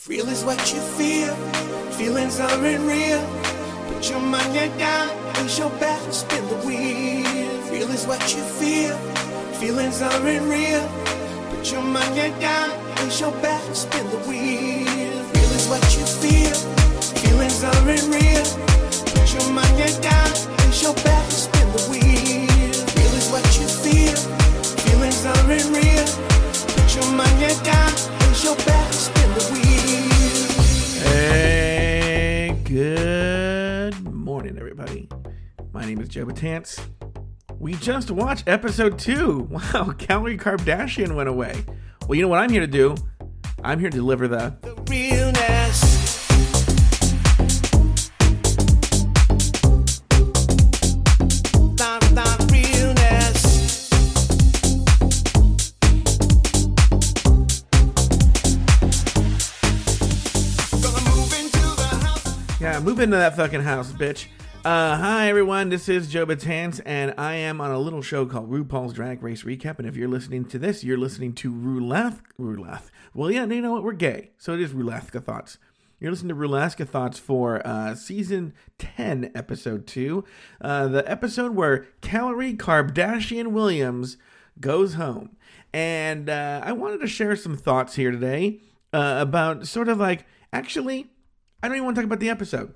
Feel is what you feel. Feelings aren't real. Put your money down, place your back, spin the wheel. Feel is what you feel. Feelings aren't real. Put your money down, place your back, spin the wheel. Feel is what you feel. Feelings aren't real. Put your money down, place your back, spin the wheel. Feel is what you feel. Feelings aren't real. Put your money down, place your back, name is Joe Betance. We just watched episode two. Wow, Kalorie Kardashian went away. Well, you know what I'm here to do? I'm here to deliver the. the realness. The, the realness. Gonna move into the house. Yeah, move into that fucking house, bitch. Uh, hi everyone, this is Joe Betance, and I am on a little show called RuPaul's Drag Race Recap. And if you're listening to this, you're listening to Roulette. Roulette. Well, yeah, you know what? We're gay, so it is Rulaska Thoughts. You're listening to Rulaska Thoughts for uh, season 10, episode 2. Uh, the episode where Kalorie Kardashian Williams goes home. And uh, I wanted to share some thoughts here today uh, about sort of like, actually, I don't even want to talk about the episode.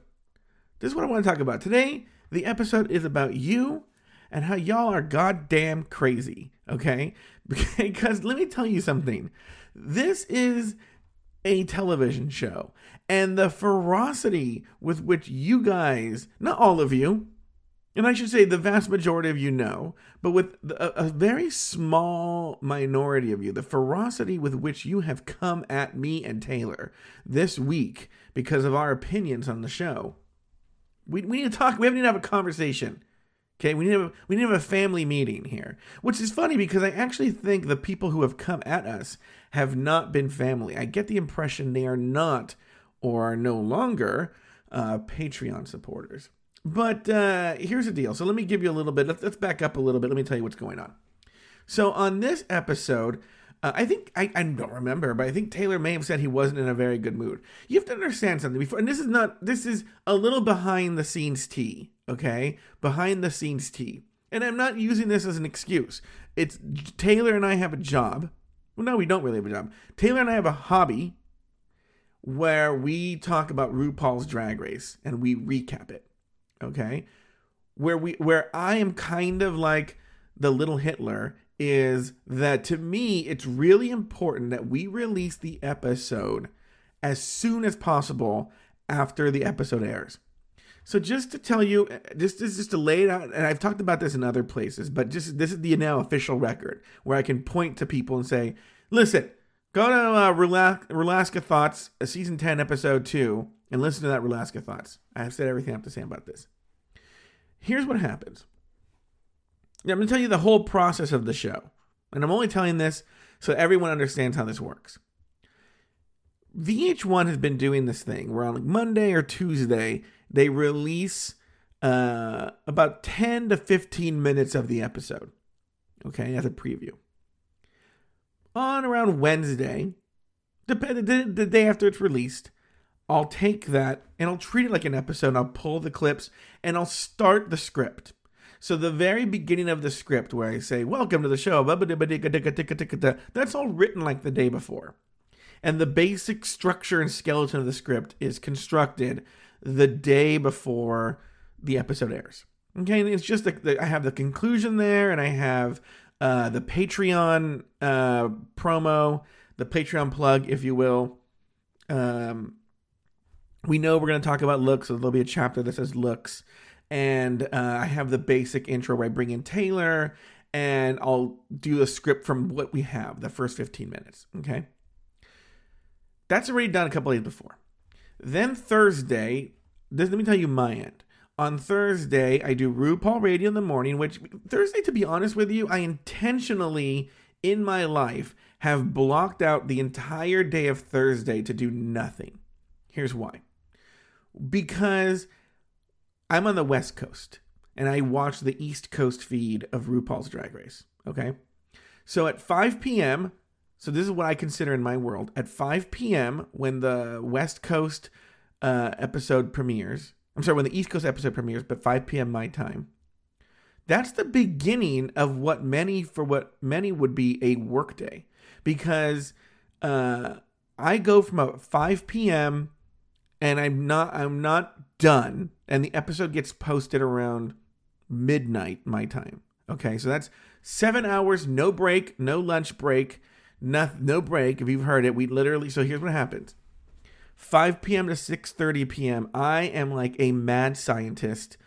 This is what I want to talk about. Today, the episode is about you and how y'all are goddamn crazy, okay? Because let me tell you something. This is a television show, and the ferocity with which you guys, not all of you, and I should say the vast majority of you know, but with a, a very small minority of you, the ferocity with which you have come at me and Taylor this week because of our opinions on the show. We, we need to talk. We have to have a conversation. Okay, we need to have, we need to have a family meeting here, which is funny because I actually think the people who have come at us have not been family. I get the impression they are not or are no longer uh, Patreon supporters. But uh, here's the deal. So let me give you a little bit. Let's, let's back up a little bit. Let me tell you what's going on. So on this episode, uh, I think I, I don't remember, but I think Taylor may have said he wasn't in a very good mood. You have to understand something before, and this is not. This is a little behind the scenes tea. Okay, behind the scenes tea, and I'm not using this as an excuse. It's Taylor and I have a job. Well, no, we don't really have a job. Taylor and I have a hobby where we talk about RuPaul's Drag Race and we recap it. Okay, where we where I am kind of like the little Hitler is that to me it's really important that we release the episode as soon as possible after the episode airs. So just to tell you, just just, just to lay it out, and I've talked about this in other places, but just this is the now official record where I can point to people and say, "Listen, go to uh, Thoughts, uh, season ten, episode two, and listen to that Rulaska Thoughts." I have said everything I have to say about this. Here's what happens. I'm going to tell you the whole process of the show. And I'm only telling this so everyone understands how this works. VH1 has been doing this thing where on Monday or Tuesday, they release uh, about 10 to 15 minutes of the episode. Okay, as a preview. On around Wednesday, the, the day after it's released, I'll take that and I'll treat it like an episode. I'll pull the clips and I'll start the script. So the very beginning of the script where I say, welcome to the show, that's all written like the day before. And the basic structure and skeleton of the script is constructed the day before the episode airs. Okay, and it's just that I have the conclusion there, and I have uh, the Patreon uh, promo, the Patreon plug, if you will. Um, we know we're going to talk about looks, so there'll be a chapter that says looks and uh, I have the basic intro where I bring in Taylor and I'll do a script from what we have, the first 15 minutes. Okay. That's already done a couple days before. Then Thursday, this, let me tell you my end. On Thursday, I do RuPaul Radio in the morning, which Thursday, to be honest with you, I intentionally in my life have blocked out the entire day of Thursday to do nothing. Here's why. Because I'm on the West Coast and I watch the East Coast feed of RuPaul's Drag Race. Okay. So at 5 p.m., So this is what I consider in my world at 5 p.m. when the West Coast uh, episode premieres. I'm sorry, when the East Coast episode premieres, but 5 p.m. my time. That's the beginning of what many for what many would be a workday, because uh, I go from a 5 p.m. and I'm not I'm not done, and the episode gets posted around midnight my time. Okay, so that's seven hours, no break, no lunch break, no, no break. If you've heard it, we literally. So here's what happens: 5 p.m. to 6:30 p.m. I am like a mad scientist.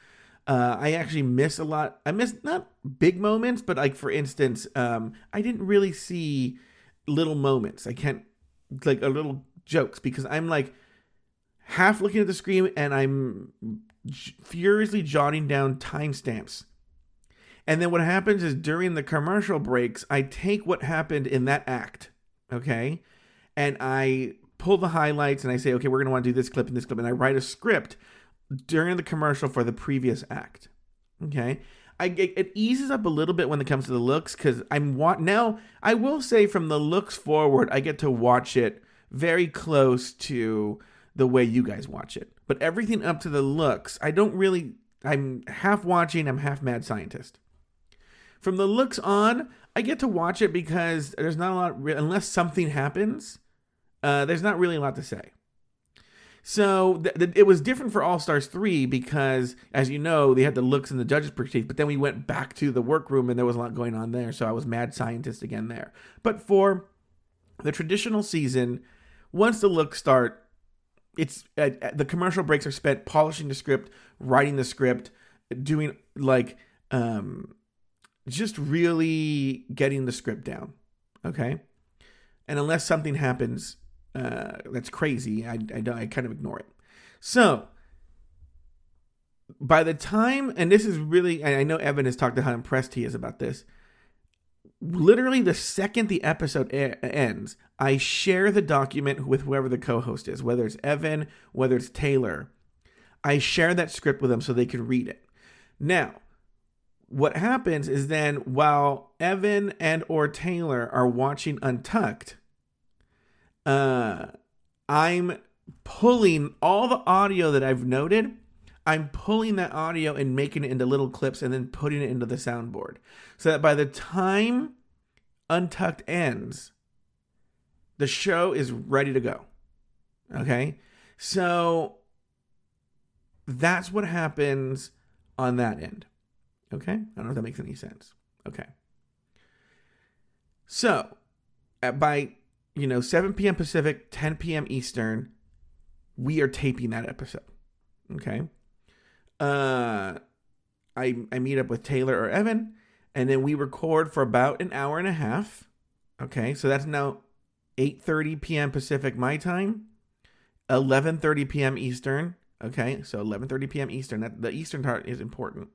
Uh, I actually miss a lot. I miss not big moments, but like for instance, um, I didn't really see little moments. I can't like a little jokes because I'm like half looking at the screen and I'm furiously jotting down timestamps and then what happens is during the commercial breaks, I take what happened in that act, okay, and I pull the highlights and I say, okay, we're going to want to do this clip and this clip, and I write a script during the commercial for the previous act, okay. I it eases up a little bit when it comes to the looks because I'm wa- now I will say from the looks forward I get to watch it very close to the way you guys watch it. But everything up to the looks, I don't really. I'm half watching. I'm half mad scientist. From the looks on, I get to watch it because there's not a lot, unless something happens, uh, there's not really a lot to say. So th- th- it was different for All Stars 3 because, as you know, they had the looks and the judges' perspective, but then we went back to the workroom and there was a lot going on there. So I was mad scientist again there. But for the traditional season, once the looks start, it's uh, the commercial breaks are spent polishing the script, writing the script, doing like um just really getting the script down. Okay. And unless something happens uh, that's crazy, I, I, I kind of ignore it. So by the time, and this is really, I know Evan has talked to how impressed he is about this. Literally, the second the episode a- ends, I share the document with whoever the co host is, whether it's Evan, whether it's Taylor. I share that script with them so they can read it. Now, what happens is then while Evan and or Taylor are watching Untucked, uh, I'm pulling all the audio that I've noted. I'm pulling that audio and making it into little clips and then putting it into the soundboard. So that by the time Untucked ends, the show is ready to go. Okay? So that's what happens on that end. Okay? I don't know if that makes any sense. Okay. So, at, by, you know, 7 p.m. Pacific, 10 p.m. Eastern, we are taping that episode. Okay? Uh I I meet up with Taylor or Evan and then we record for about an hour and a half. Okay? So that's now 8:30 p.m. Pacific my time, 11:30 p.m. Eastern. Okay? So 11:30 p.m. Eastern. That the Eastern part is important.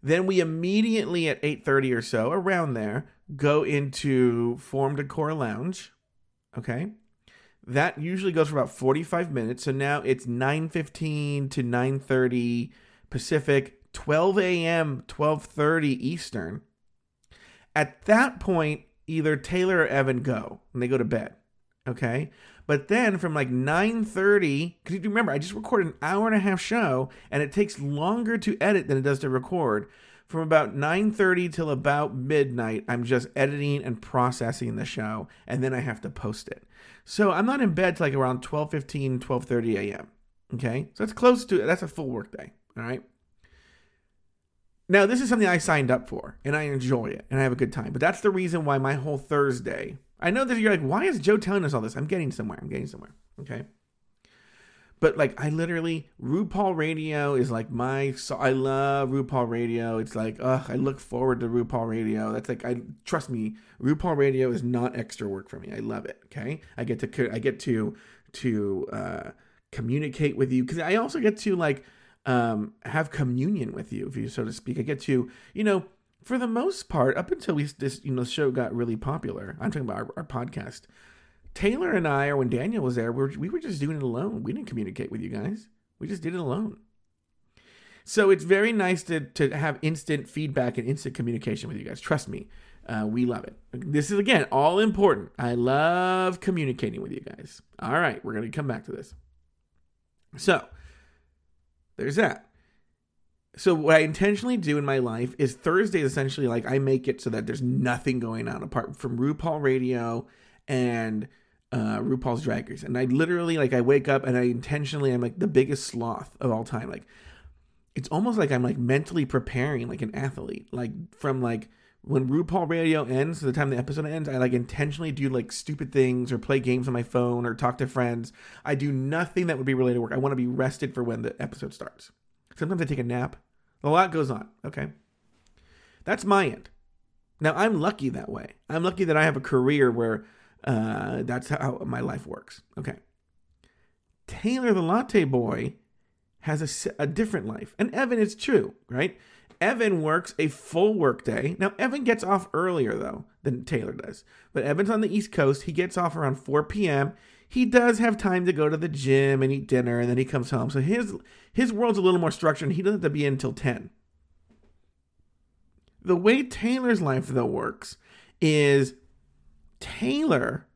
Then we immediately at 8:30 or so, around there, go into Form Decor Lounge. Okay? That usually goes for about 45 minutes. So now it's 9:15 to 9:30 Pacific, 12 a.m., 12:30 Eastern. At that point, either Taylor or Evan go and they go to bed. Okay? But then from like 9:30, because you remember I just recorded an hour and a half show, and it takes longer to edit than it does to record. From about 9:30 till about midnight, I'm just editing and processing the show, and then I have to post it. So I'm not in bed till like around 12:15, 12:30 a.m. Okay, so that's close to that's a full work day. All right. Now this is something I signed up for, and I enjoy it, and I have a good time. But that's the reason why my whole Thursday I know that you're like, why is Joe telling us all this? I'm getting somewhere. I'm getting somewhere. Okay. But like, I literally RuPaul Radio is like my. So I love RuPaul Radio. It's like, ugh, I look forward to RuPaul Radio. That's like, I trust me. RuPaul Radio is not extra work for me. I love it. Okay. I get to. I get to to uh, communicate with you because I also get to like um, have communion with you, if you so to speak. I get to, you know, for the most part, up until we this you know show got really popular, I'm talking about our, our podcast. Taylor and I, or when Daniel was there, we were, we were just doing it alone. We didn't communicate with you guys. We just did it alone. So it's very nice to to have instant feedback and instant communication with you guys. Trust me. Uh, we love it. This is again all important. I love communicating with you guys. All right, we're gonna come back to this. So there's that. So what I intentionally do in my life is Thursdays essentially like I make it so that there's nothing going on apart from RuPaul Radio and uh, RuPaul's Drag Race, and I literally like I wake up and I intentionally I'm like the biggest sloth of all time. Like it's almost like I'm like mentally preparing like an athlete. Like from like when RuPaul Radio ends to the time the episode ends, I like intentionally do like stupid things or play games on my phone or talk to friends. I do nothing that would be related to work. I want to be rested for when the episode starts. Sometimes I take a nap. A lot goes on. Okay. That's my end. Now I'm lucky that way. I'm lucky that I have a career where uh, that's how my life works. Okay. Taylor the Latte Boy has a, a different life. And Evan, it's true, right? Evan works a full workday. Now, Evan gets off earlier, though, than Taylor does. But Evan's on the East Coast. He gets off around 4 p.m. He does have time to go to the gym and eat dinner, and then he comes home. So his his world's a little more structured, and he doesn't have to be in until 10. The way Taylor's life, though, works is Taylor,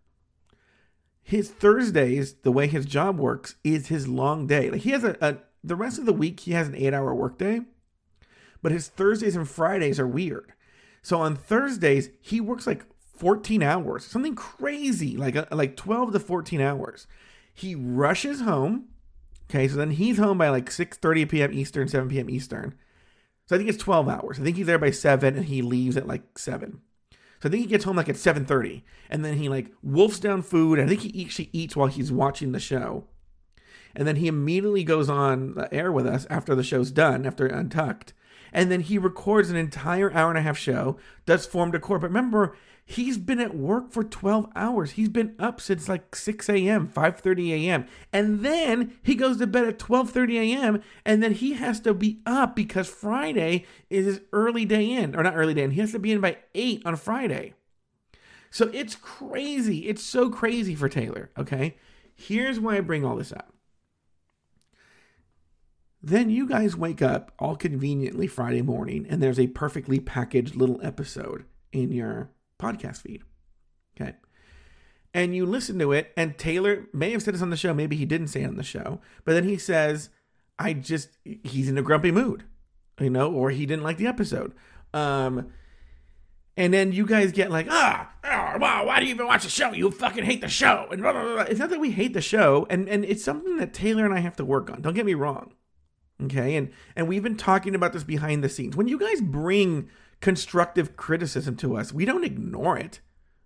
his Thursdays, the way his job works, is his long day. Like he has a, a the rest of the week he has an eight hour workday, but his Thursdays and Fridays are weird. So on Thursdays he works like 14 hours, something crazy, like a, uh, like 12 to 14 hours. He rushes home. Okay, so then he's home by like 6:30 p.m. Eastern, 7 p.m. Eastern. So I think it's 12 hours. I think he's there by 7 and he leaves at like 7. So I think he gets home like at 7:30 and then he like wolfs down food. I think he actually eats while he's watching the show. And then he immediately goes on the air with us after the show's done, after Untucked. And then he records an entire hour and a half show, does form decor. But remember, he's been at work for 12 hours. He's been up since like 6 a.m., 5.30 a.m. And then he goes to bed at 12.30 a.m. And then he has to be up because Friday is his early day in. Or not early day in. He has to be in by 8 on Friday. So it's crazy. It's so crazy for Taylor, okay? Here's why I bring all this up. Then you guys wake up all conveniently Friday morning and there's a perfectly packaged little episode in your podcast feed. Okay. And you listen to it, and Taylor may have said this on the show, maybe he didn't say it on the show, but then he says, I just, he's in a grumpy mood, you know, or he didn't like the episode. Um, and then you guys get like, ah, oh, wow, why do you even watch the show? You fucking hate the show. And blah, blah, blah. it's not that we hate the show, and, and it's something that Taylor and I have to work on. Don't get me wrong. Okay. And and we've been talking about this behind the scenes. When you guys bring constructive criticism to us, we don't ignore it.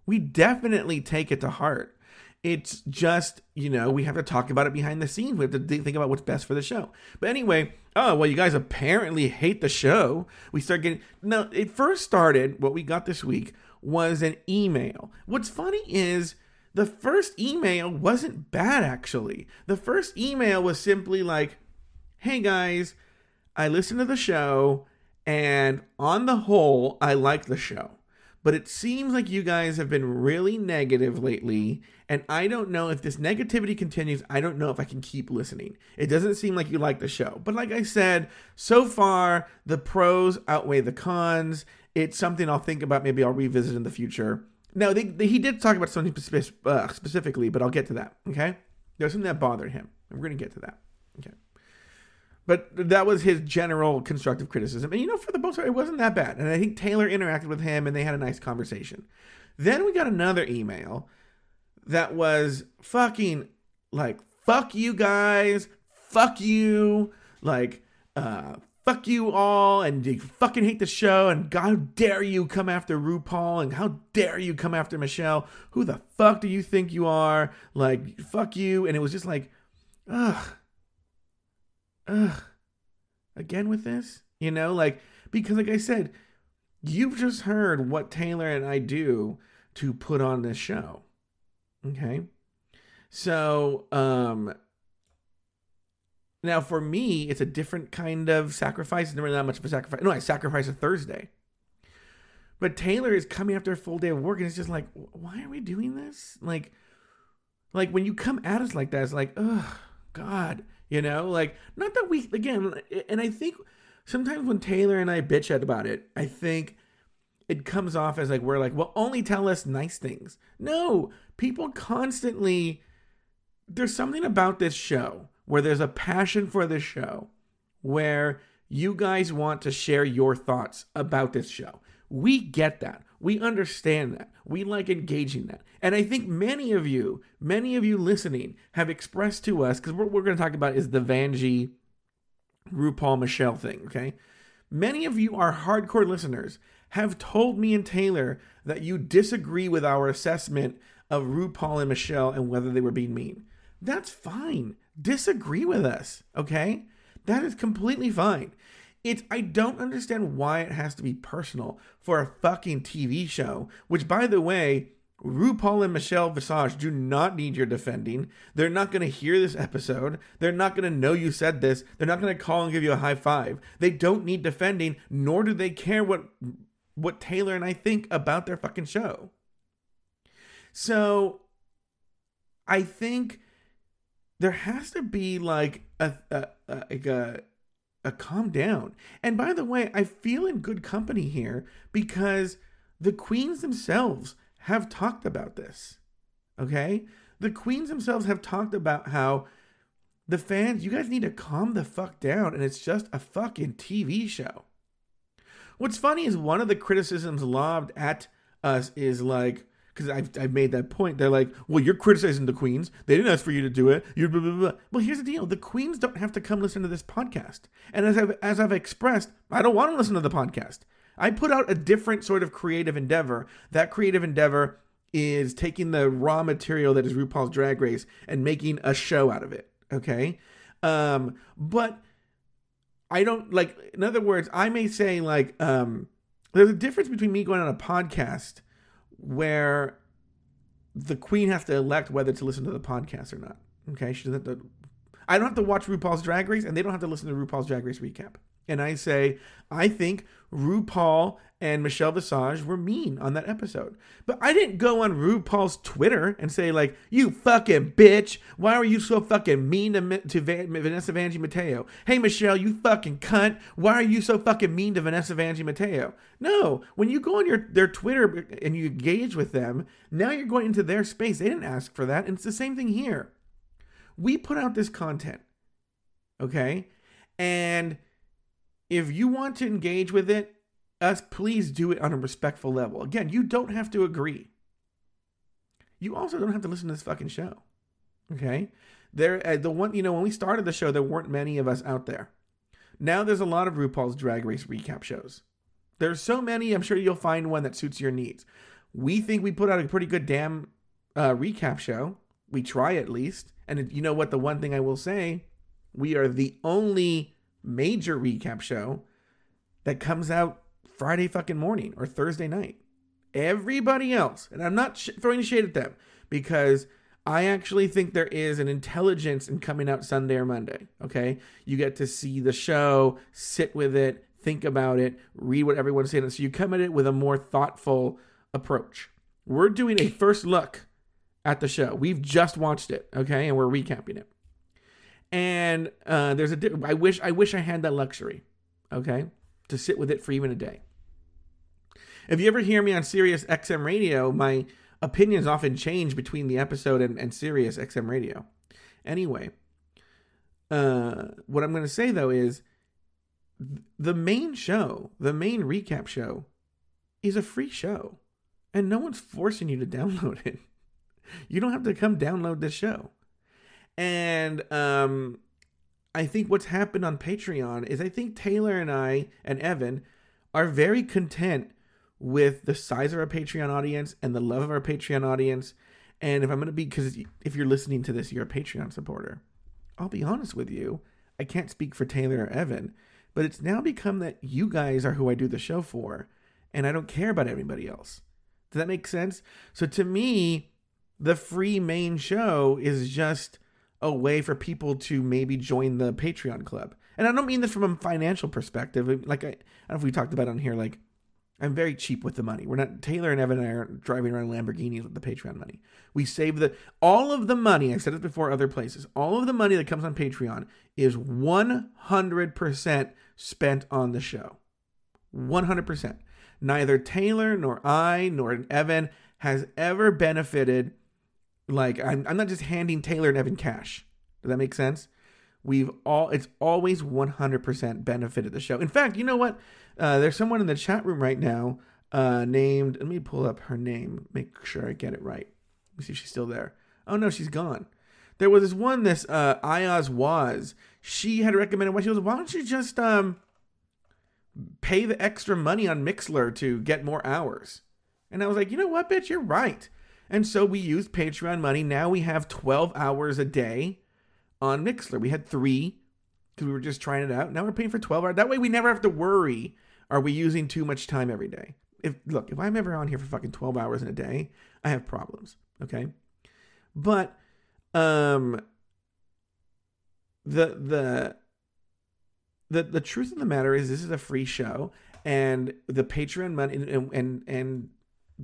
We definitely take it to heart. It's just, you know, we have to talk about it behind the scenes. We have to think about what's best for the show. But anyway, oh, well, you guys apparently hate the show. We start getting. No, it first started, what we got this week was an email. What's funny is the first email wasn't bad, actually. The first email was simply like, hey guys, I listened to the show, and on the whole, I like the show. But it seems like you guys have been really negative lately, and I don't know if this negativity continues. I don't know if I can keep listening. It doesn't seem like you like the show. But like I said, so far, the pros outweigh the cons. It's something I'll think about. Maybe I'll revisit in the future. Now, they, they, he did talk about something uh, specifically, but I'll get to that. Okay? There's something that bothered him. we're going to get to that. Okay. But that was his general constructive criticism. And you know, for the most part, it wasn't that bad. And I think Taylor interacted with him and they had a nice conversation. Then we got another email that was fucking like, fuck you guys, fuck you, like, uh, fuck you all, and you fucking hate the show, and how dare you come after RuPaul, and how dare you come after Michelle? Who the fuck do you think you are? Like, fuck you. And it was just like, ugh ugh, again with this? You know, like, because like I said, you've just heard what Taylor and I do to put on this show. Okay. So, um, now for me, it's a different kind of sacrifice. It's never that much of a sacrifice. No, I sacrifice a Thursday. But Taylor is coming after a full day of work, and it's just like, why are we doing this? Like, like when you come at us like that, it's like, oh God, you know, like not that we again, and I think sometimes when Taylor and I bitch at about it, I think it comes off as like we're like, well, only tell us nice things. No, people constantly there's something about this show where there's a passion for this show where you guys want to share your thoughts about this show. We get that. We understand that. We like engaging that. And I think many of you, many of you listening, have expressed to us, because what we're going to talk about is the Vanjie RuPaul Michelle thing, okay? Many of you, are hardcore listeners, have told me and Taylor that you disagree with our assessment of RuPaul and Michelle and whether they were being mean. That's fine. Disagree with us, okay? That is completely fine. It's I don't understand why it has to be personal for a fucking TV show, which by the way, RuPaul and Michelle Visage do not need your defending. They're not going to hear this episode. They're not going to know you said this. They're not going to call and give you a high five. They don't need defending, nor do they care what what Taylor and I think about their fucking show. So I think there has to be like a, a, a, like a a calm down. And by the way, I feel in good company here because the queens themselves have talked about this. Okay? The queens themselves have talked about how the fans, you guys need to calm the fuck down and it's just a fucking TV show. What's funny is one of the criticisms lobbed at us is like, because I've, I've made that point. They're like, well, you're criticizing the queens. They didn't ask for you to do it. You're blah, blah, blah. Well, here's the deal: the queens don't have to come listen to this podcast. And as I've as I've expressed, I don't want to listen to the podcast. I put out a different sort of creative endeavor. That creative endeavor is taking the raw material that is RuPaul's Drag Race and making a show out of it. Okay, um, but I don't like. In other words, I may say like, um, there's a difference between me going on a podcast where the queen has to elect whether to listen to the podcast or not. Okay, she doesn't have to. I don't have to watch RuPaul's Drag Race, and they don't have to listen to RuPaul's Drag Race recap. And I say, I think RuPaul and Michelle Visage were mean on that episode. But I didn't go on RuPaul's Twitter and say, like, you fucking bitch. Why are you so fucking mean to, to Van, Vanessa Vanjie Mateo? Hey, Michelle, you fucking cunt. Why are you so fucking mean to Vanessa Vanjie Mateo? No, when you go on your their Twitter and you engage with them, now you're going into their space. They didn't ask for that. And it's the same thing here. We put out this content, okay? And if you want to engage with it, us, please do it on a respectful level. Again, you don't have to agree. You also don't have to listen to this fucking show. Okay? There uh, the one, you know, when we started the show, there weren't many of us out there. Now there's a lot of RuPaul's Drag Race recap shows. There's so many, I'm sure you'll find one that suits your needs. We think we put out a pretty good damn uh, recap show. We try at least. And you know what? The one thing I will say, we are the only major recap show that comes out Friday fucking morning or Thursday night. Everybody else, and I'm not sh- throwing shade at them because I actually think there is an intelligence in coming out Sunday or Monday. Okay. You get to see the show, sit with it, think about it, read what everyone's saying. So you come at it with a more thoughtful approach. We're doing a first look at the show. We've just watched it. Okay. And we're recapping it and uh, there's a. Di- I wish I wish I had that luxury, okay, to sit with it for even a day. If you ever hear me on Sirius XM Radio, my opinions often change between the episode and, and Sirius XM Radio. Anyway, uh, what I'm going to say though is the main show, the main recap show, is a free show, and no one's forcing you to download it. You don't have to come download this show. And um, I think what's happened on Patreon is I think Taylor and I and Evan are very content with the size of our Patreon audience and the love of our Patreon audience. And if I'm going to be, because if you're listening to this, you're a Patreon supporter. I'll be honest with you. I can't speak for Taylor or Evan, but it's now become that you guys are who I do the show for, and I don't care about everybody else. Does that make sense? So to me, the free main show is just a way for people to maybe join the Patreon club. And I don't mean this from a financial perspective. Like I, I don't know if we talked about on here. Like I'm very cheap with the money. We're not Taylor and Evan and I aren't driving around Lamborghinis with the Patreon money. We save the all of the money. I said it before other places. All of the money that comes on Patreon is 100% spent on the show. 100%. Neither Taylor nor I nor Evan has ever benefited. Like I'm, I'm not just handing Taylor and Evan cash. Does that make sense? We've all it's always 100% benefited the show. In fact, you know what? Uh, there's someone in the chat room right now uh, named. Let me pull up her name. Make sure I get it right. Let me see if she's still there. Oh no, she's gone. There was this one, this uh, Ayaz was. She had recommended. Why she was? Why don't you just um pay the extra money on Mixlr to get more hours? And I was like, you know what, bitch, you're right. And so we used Patreon money. Now we have 12 hours a day on Mixlr. We had three because we were just trying it out. Now we're paying for 12 hours. That way we never have to worry are we using too much time every day? If look, if I'm ever on here for fucking 12 hours in a day, I have problems, okay? But um the the the the truth of the matter is this is a free show and the Patreon money and and and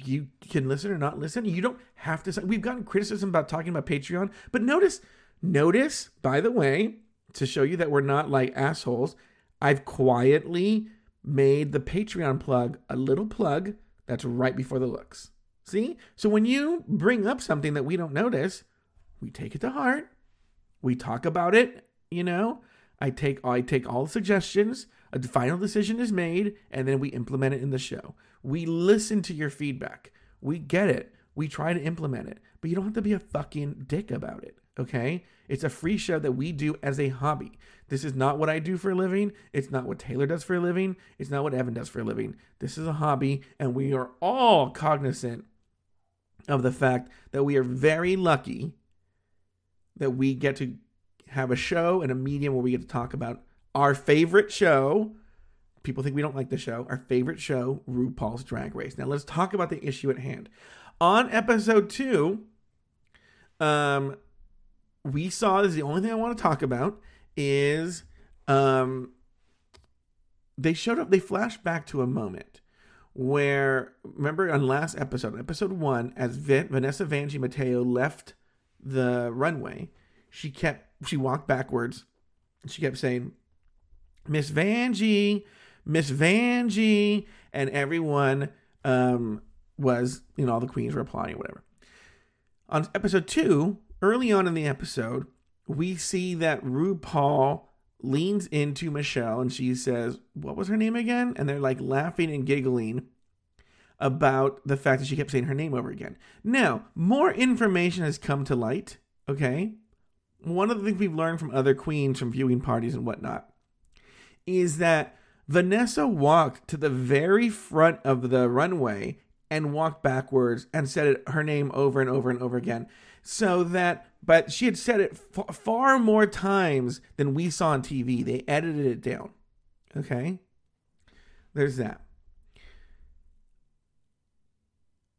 you can listen or not listen. You don't have to. We've gotten criticism about talking about Patreon, but notice, notice, by the way, to show you that we're not like assholes, I've quietly made the Patreon plug a little plug that's right before the looks. See? So when you bring up something that we don't notice, we take it to heart. We talk about it, you know. I take I take all the suggestions, a final decision is made, and then we implement it in the show. We listen to your feedback. We get it. We try to implement it. But you don't have to be a fucking dick about it, okay? It's a free show that we do as a hobby. This is not what I do for a living. It's not what Taylor does for a living. It's not what Evan does for a living. This is a hobby, and we are all cognizant of the fact that we are very lucky that we get to have a show and a medium where we get to talk about our favorite show. People think we don't like the show. Our favorite show, RuPaul's Drag Race. Now let's talk about the issue at hand. On episode two, um, we saw this is the only thing I want to talk about is um they showed up they flashed back to a moment where remember on last episode episode one as vanessa vanjie mateo left the runway she kept she walked backwards and she kept saying miss vanjie miss vanjie and everyone um was you know all the queens were applauding whatever on episode two early on in the episode we see that RuPaul leans into Michelle and she says, What was her name again? And they're like laughing and giggling about the fact that she kept saying her name over again. Now, more information has come to light, okay? One of the things we've learned from other queens from viewing parties and whatnot is that Vanessa walked to the very front of the runway and walked backwards and said her name over and over and over again so that but she had said it f- far more times than we saw on TV. They edited it down. Okay? There's that.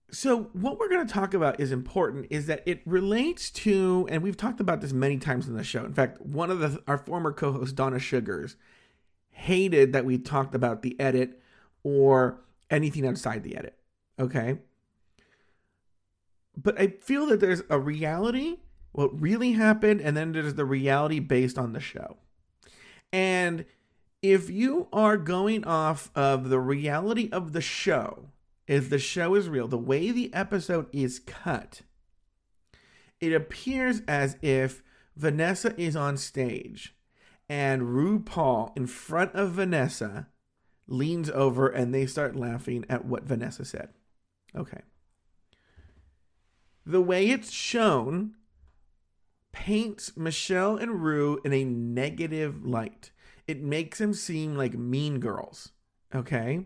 So, what we're going to talk about is important is that it relates to, and we've talked about this many times in the show. In fact, one of the, our former co hosts, Donna Sugars, hated that we talked about the edit or anything outside the edit. Okay? But I feel that there's a reality what really happened, and then there's the reality based on the show. And if you are going off of the reality of the show, if the show is real, the way the episode is cut, it appears as if Vanessa is on stage and RuPaul in front of Vanessa leans over and they start laughing at what Vanessa said. Okay. The way it's shown paints Michelle and Ru in a negative light. It makes them seem like mean girls. Okay?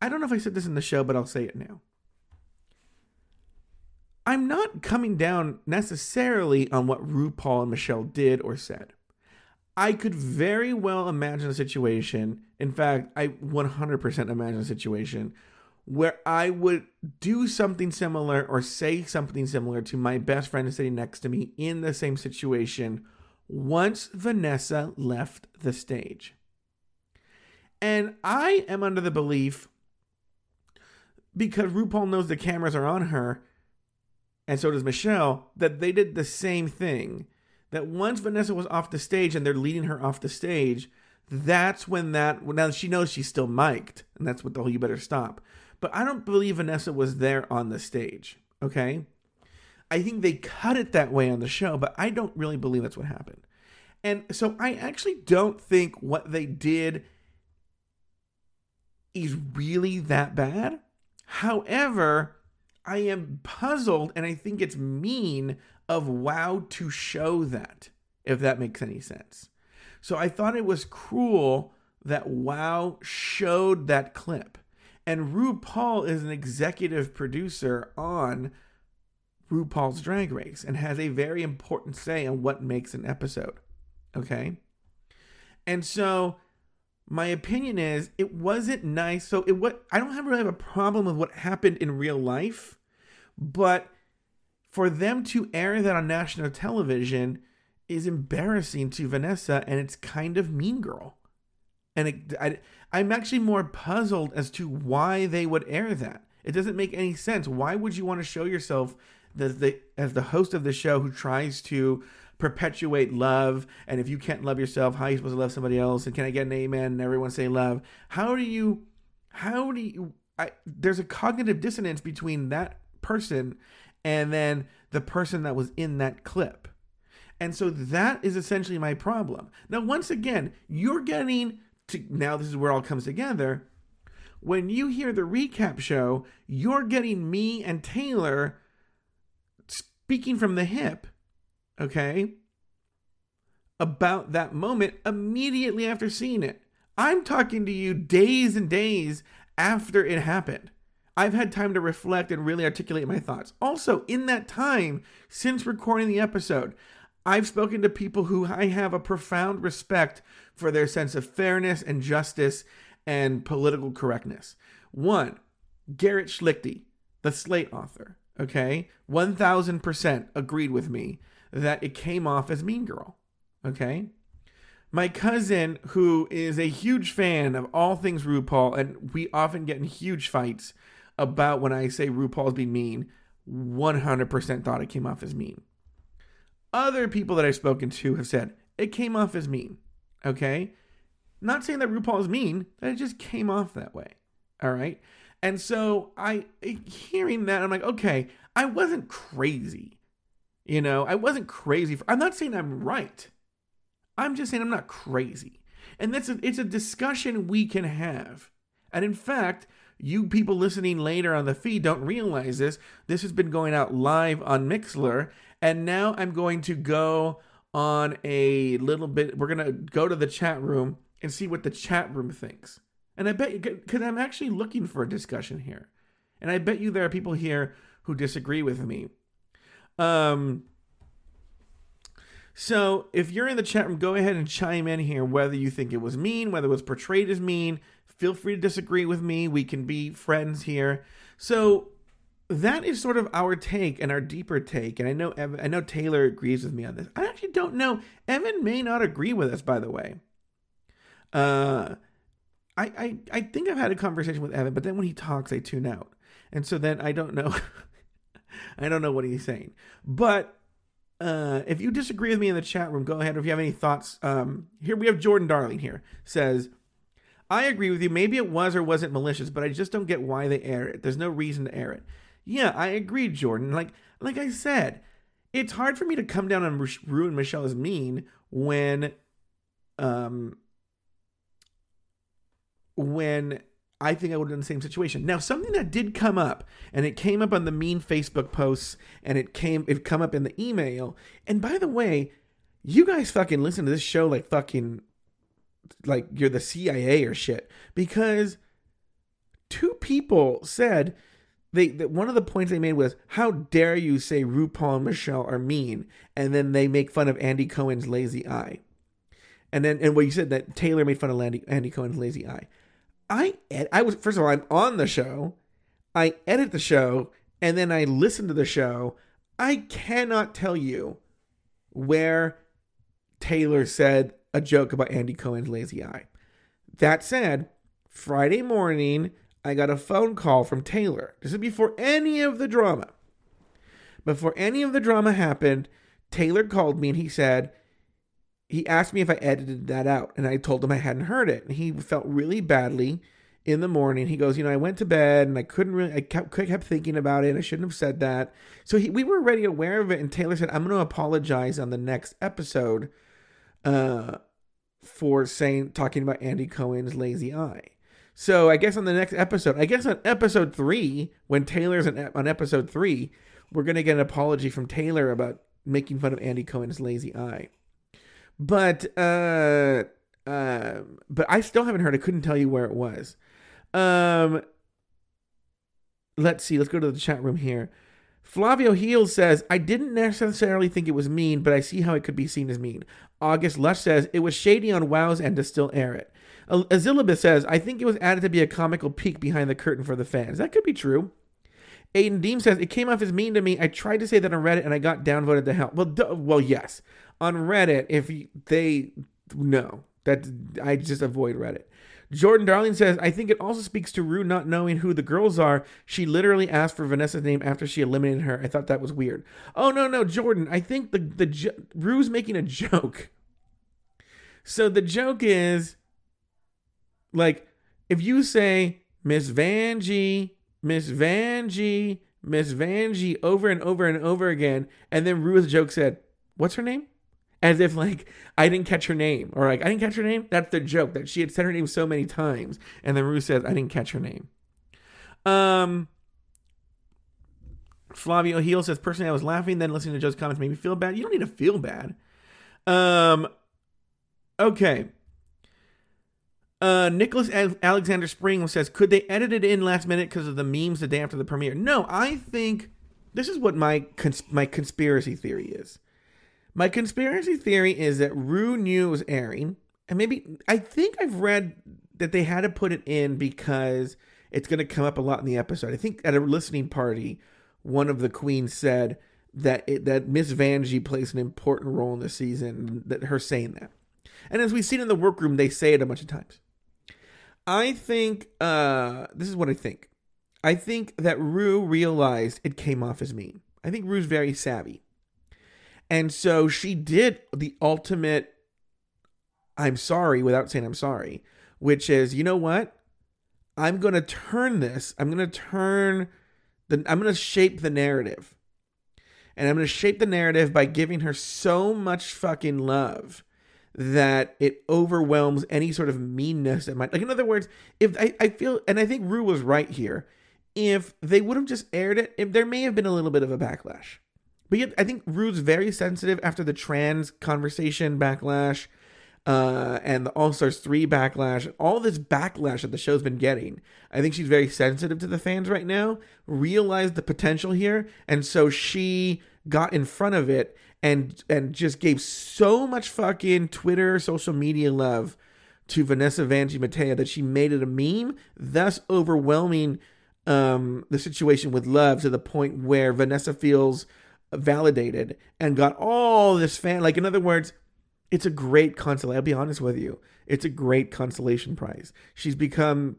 I don't know if I said this in the show, but I'll say it now. I'm not coming down necessarily on what RuPaul and Michelle did or said. I could very well imagine a situation. In fact, I 100% imagine a situation where I would do something similar or say something similar to my best friend sitting next to me in the same situation once Vanessa left the stage. And I am under the belief because RuPaul knows the cameras are on her, and so does Michelle, that they did the same thing. That once Vanessa was off the stage and they're leading her off the stage, that's when that now she knows she's still mic'd, and that's what the whole you better stop. But I don't believe Vanessa was there on the stage. Okay. I think they cut it that way on the show, but I don't really believe that's what happened. And so I actually don't think what they did is really that bad. However, I am puzzled and I think it's mean of WoW to show that, if that makes any sense. So I thought it was cruel that WoW showed that clip. And RuPaul is an executive producer on RuPaul's Drag Race and has a very important say on what makes an episode. Okay? And so my opinion is it wasn't nice. So it what I don't have really have a problem with what happened in real life, but for them to air that on national television is embarrassing to Vanessa and it's kind of mean girl. And it, I, I'm actually more puzzled as to why they would air that. It doesn't make any sense. Why would you want to show yourself as the, as the host of the show who tries to perpetuate love. And if you can't love yourself, how are you supposed to love somebody else? And can I get an amen? And everyone say love. How do you, how do you, I, there's a cognitive dissonance between that person and then the person that was in that clip. And so that is essentially my problem. Now, once again, you're getting to, now this is where all comes together. When you hear the recap show, you're getting me and Taylor speaking from the hip okay, about that moment immediately after seeing it. I'm talking to you days and days after it happened. I've had time to reflect and really articulate my thoughts. Also, in that time since recording the episode, I've spoken to people who I have a profound respect for their sense of fairness and justice and political correctness. One, Garrett Schlichty, the Slate author, okay, 1000% agreed with me that it came off as Mean Girl. Okay? My cousin, who is a huge fan of all things RuPaul, and we often get in huge fights about when I say RuPaul's being mean, 100% thought it came off as mean. Other people that I've spoken to have said it came off as mean. Okay? Not saying that RuPaul is mean, that it just came off that way. All right? And so I hearing that, I'm like, okay, I wasn't crazy. You know, I wasn't crazy. For, I'm not saying I'm right. I'm just saying I'm not crazy. And that's a, it's a discussion we can have. And in fact, you people listening later on the feed don't realize this. This has been going out live on Mixlr. And now I'm going to go on a little bit. We're to go to the chat room and see what the chat room thinks. And I bet you, because I'm actually looking for a discussion here. And I bet you there are people here who disagree with me. Um, so if you're in the chat room, go ahead and chime in here whether you think it was mean, whether it was portrayed as mean. Feel free to disagree with me. We can be friends here. So that is sort of our take and our deeper take. And I know Evan, I know Taylor agrees with me on this. I actually don't know. Evan may not agree with us, by the way. Uh, I, I I think I've had a conversation with Evan, but then when he talks, I tune out, and so then I don't know. I don't know what he's saying. But uh, if you disagree with me in the chat room, go ahead. If you have any thoughts, um, here we have Jordan Darling here says, I agree with you. Maybe it was or wasn't malicious, but I just don't get why they air it. There's no reason to air it. Yeah, I agree, Jordan. Like like I said, it's hard for me to come down and Michelle as mean when um when I think I would have done the same situation. Now, something that did come up, and it came up on the mean Facebook posts, and it came it come up in the email. And by the way, you guys fucking listen to this show like fucking like you're the CIA or shit because two people said they that one of the points they made was how dare you say RuPaul and Michelle are mean, and then they make fun of Andy Cohen's lazy eye. And then, and what you said that Taylor made fun of Andy, Andy Cohen's lazy eye. I ed- I was first of all I'm on the show, I edit the show, and then I listen to the show. I cannot tell you where Taylor said a joke about Andy Cohen's lazy eye. That said, Friday morning I got a phone call from Taylor. This is before any of the drama. Before any of the drama happened, Taylor called me and he said he asked me if I edited that out, and I told him I hadn't heard it. And he felt really badly in the morning. He goes, you know, I went to bed and I couldn't really, I kept, kept thinking about it. I shouldn't have said that. So he, we were already aware of it. And Taylor said, I'm going to apologize on the next episode uh, for saying, talking about Andy Cohen's lazy eye. So I guess on the next episode, I guess on episode three, when Taylor's on, episode three, we're to get an apology from Taylor about making fun of Andy Cohen's lazy eye. But uh, uh, but I still haven't heard. I couldn't tell you where it was. Um, let's see. Let's go to the chat room here. Flavio Heel says, I didn't necessarily think it was mean, but I see how it could be seen as mean. August Lush says, it was shady on WoW's end to still air it. Azilibus says, I think it was added to be a comical peek behind the curtain for the fans. That could be true. Aiden Deem says, it came off as mean to me. I tried to say that on Reddit and I got downvoted to hell. Well, well, yes on Reddit, if they no, that I just avoid Reddit. Jordan Darling says, I think it also speaks to Rue not knowing who the girls are. She literally asked for Vanessa's name after she eliminated her. I thought that was weird. Oh no, no, Jordan. I think the the Rue's making a joke. So the joke is like if you say Miss Vanjie, Miss Vanjie, Miss Vanjie over and over and over again, and then Rue's joke said, "What's her name?" As if like I didn't catch her name or like I didn't catch her name. That's the joke that she had said her name so many times, and then Rue says I didn't catch her name. Um. Flavio Heel says, personally, I was laughing, then listening to Joe's comments made me feel bad. You don't need to feel bad. Um, okay. Uh, Nicholas Alexander Spring says, could they edit it in last minute because of the memes the day after the premiere? No, I think this is what my cons- my conspiracy theory is. My conspiracy theory is that Rue knew it was airing, and maybe I think I've read that they had to put it in because it's going to come up a lot in the episode. I think at a listening party, one of the queens said that it, that Miss Vanjie plays an important role in the season. That her saying that, and as we've seen in the workroom, they say it a bunch of times. I think uh, this is what I think. I think that Rue realized it came off as mean. I think Rue's very savvy. And so she did the ultimate I'm sorry without saying I'm sorry, which is, you know what? I'm going to turn this, I'm going to turn the I'm going to shape the narrative. And I'm going to shape the narrative by giving her so much fucking love that it overwhelms any sort of meanness that might like in other words, if I, I feel and I think Rue was right here. If they would have just aired it, if there may have been a little bit of a backlash. But yet, I think Rue's very sensitive after the trans conversation backlash uh, and the All Stars 3 backlash, all this backlash that the show's been getting. I think she's very sensitive to the fans right now, realized the potential here, and so she got in front of it and and just gave so much fucking Twitter, social media love to Vanessa Vanjie Mateo that she made it a meme, thus overwhelming um, the situation with love to the point where Vanessa feels validated and got all this fan. Like, in other words, it's a great consolation. I'll be honest with you. It's a great consolation prize. She's become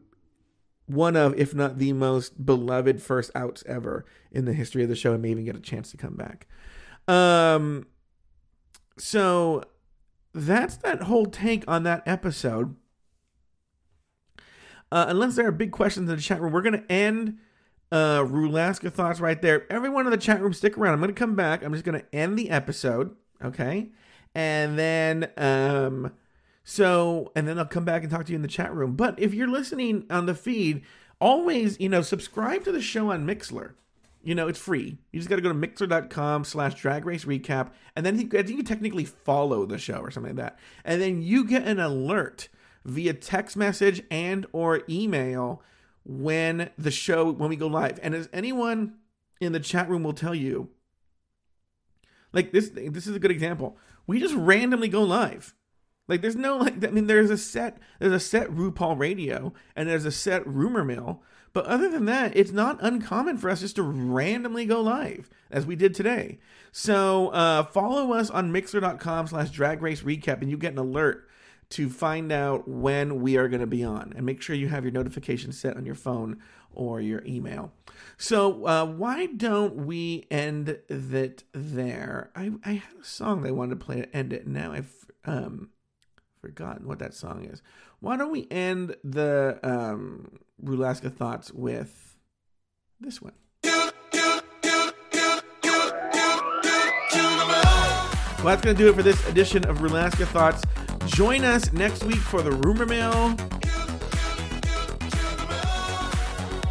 one of, if not the most beloved first outs ever in the history of the show and may even get a chance to come back. Um, so that's that whole take on that episode. Uh, unless there are big questions in the chat room, we're going to end uh, Rulaska thoughts right there. Everyone in the chat room, stick around. I'm going to come back. I'm just going to end the episode. Okay. And then, um, so, and then I'll come back and talk to you in the chat room. But if you're listening on the feed, always, you know, subscribe to the show on Mixlr. You know, it's free. You just got to go to mixlr.com slash drag race recap. And then I think you technically follow the show or something like that. And then you get an alert via text message and or email when the show when we go live. And as anyone in the chat room will tell you, like this this is a good example. We just randomly go live. Like there's no like I mean there's a set there's a set RuPaul radio and there's a set rumor mill. But other than that, it's not uncommon for us just to randomly go live as we did today. So uh, follow us on mixlr.com slash drag race recap and you get an alert to find out when we are going to be on. And make sure you have your notifications set on your phone or your email. So uh, why don't we end that there? I, I had a song they wanted to play to end it. Now I've um, forgotten what that song is. Why don't we end the um, Rulaska thoughts with this one? Well, that's going to do it for this edition of Rulaska Thoughts. Join us next week for the Rumor Mill.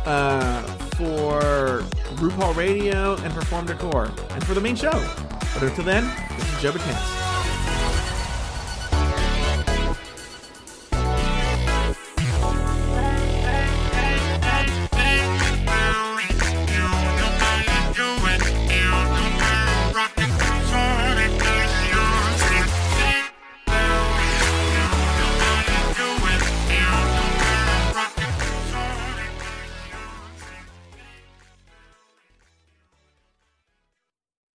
Uh, for RuPaul Radio and Perform Decor, and for the main show. But until then, this is Joe Betance.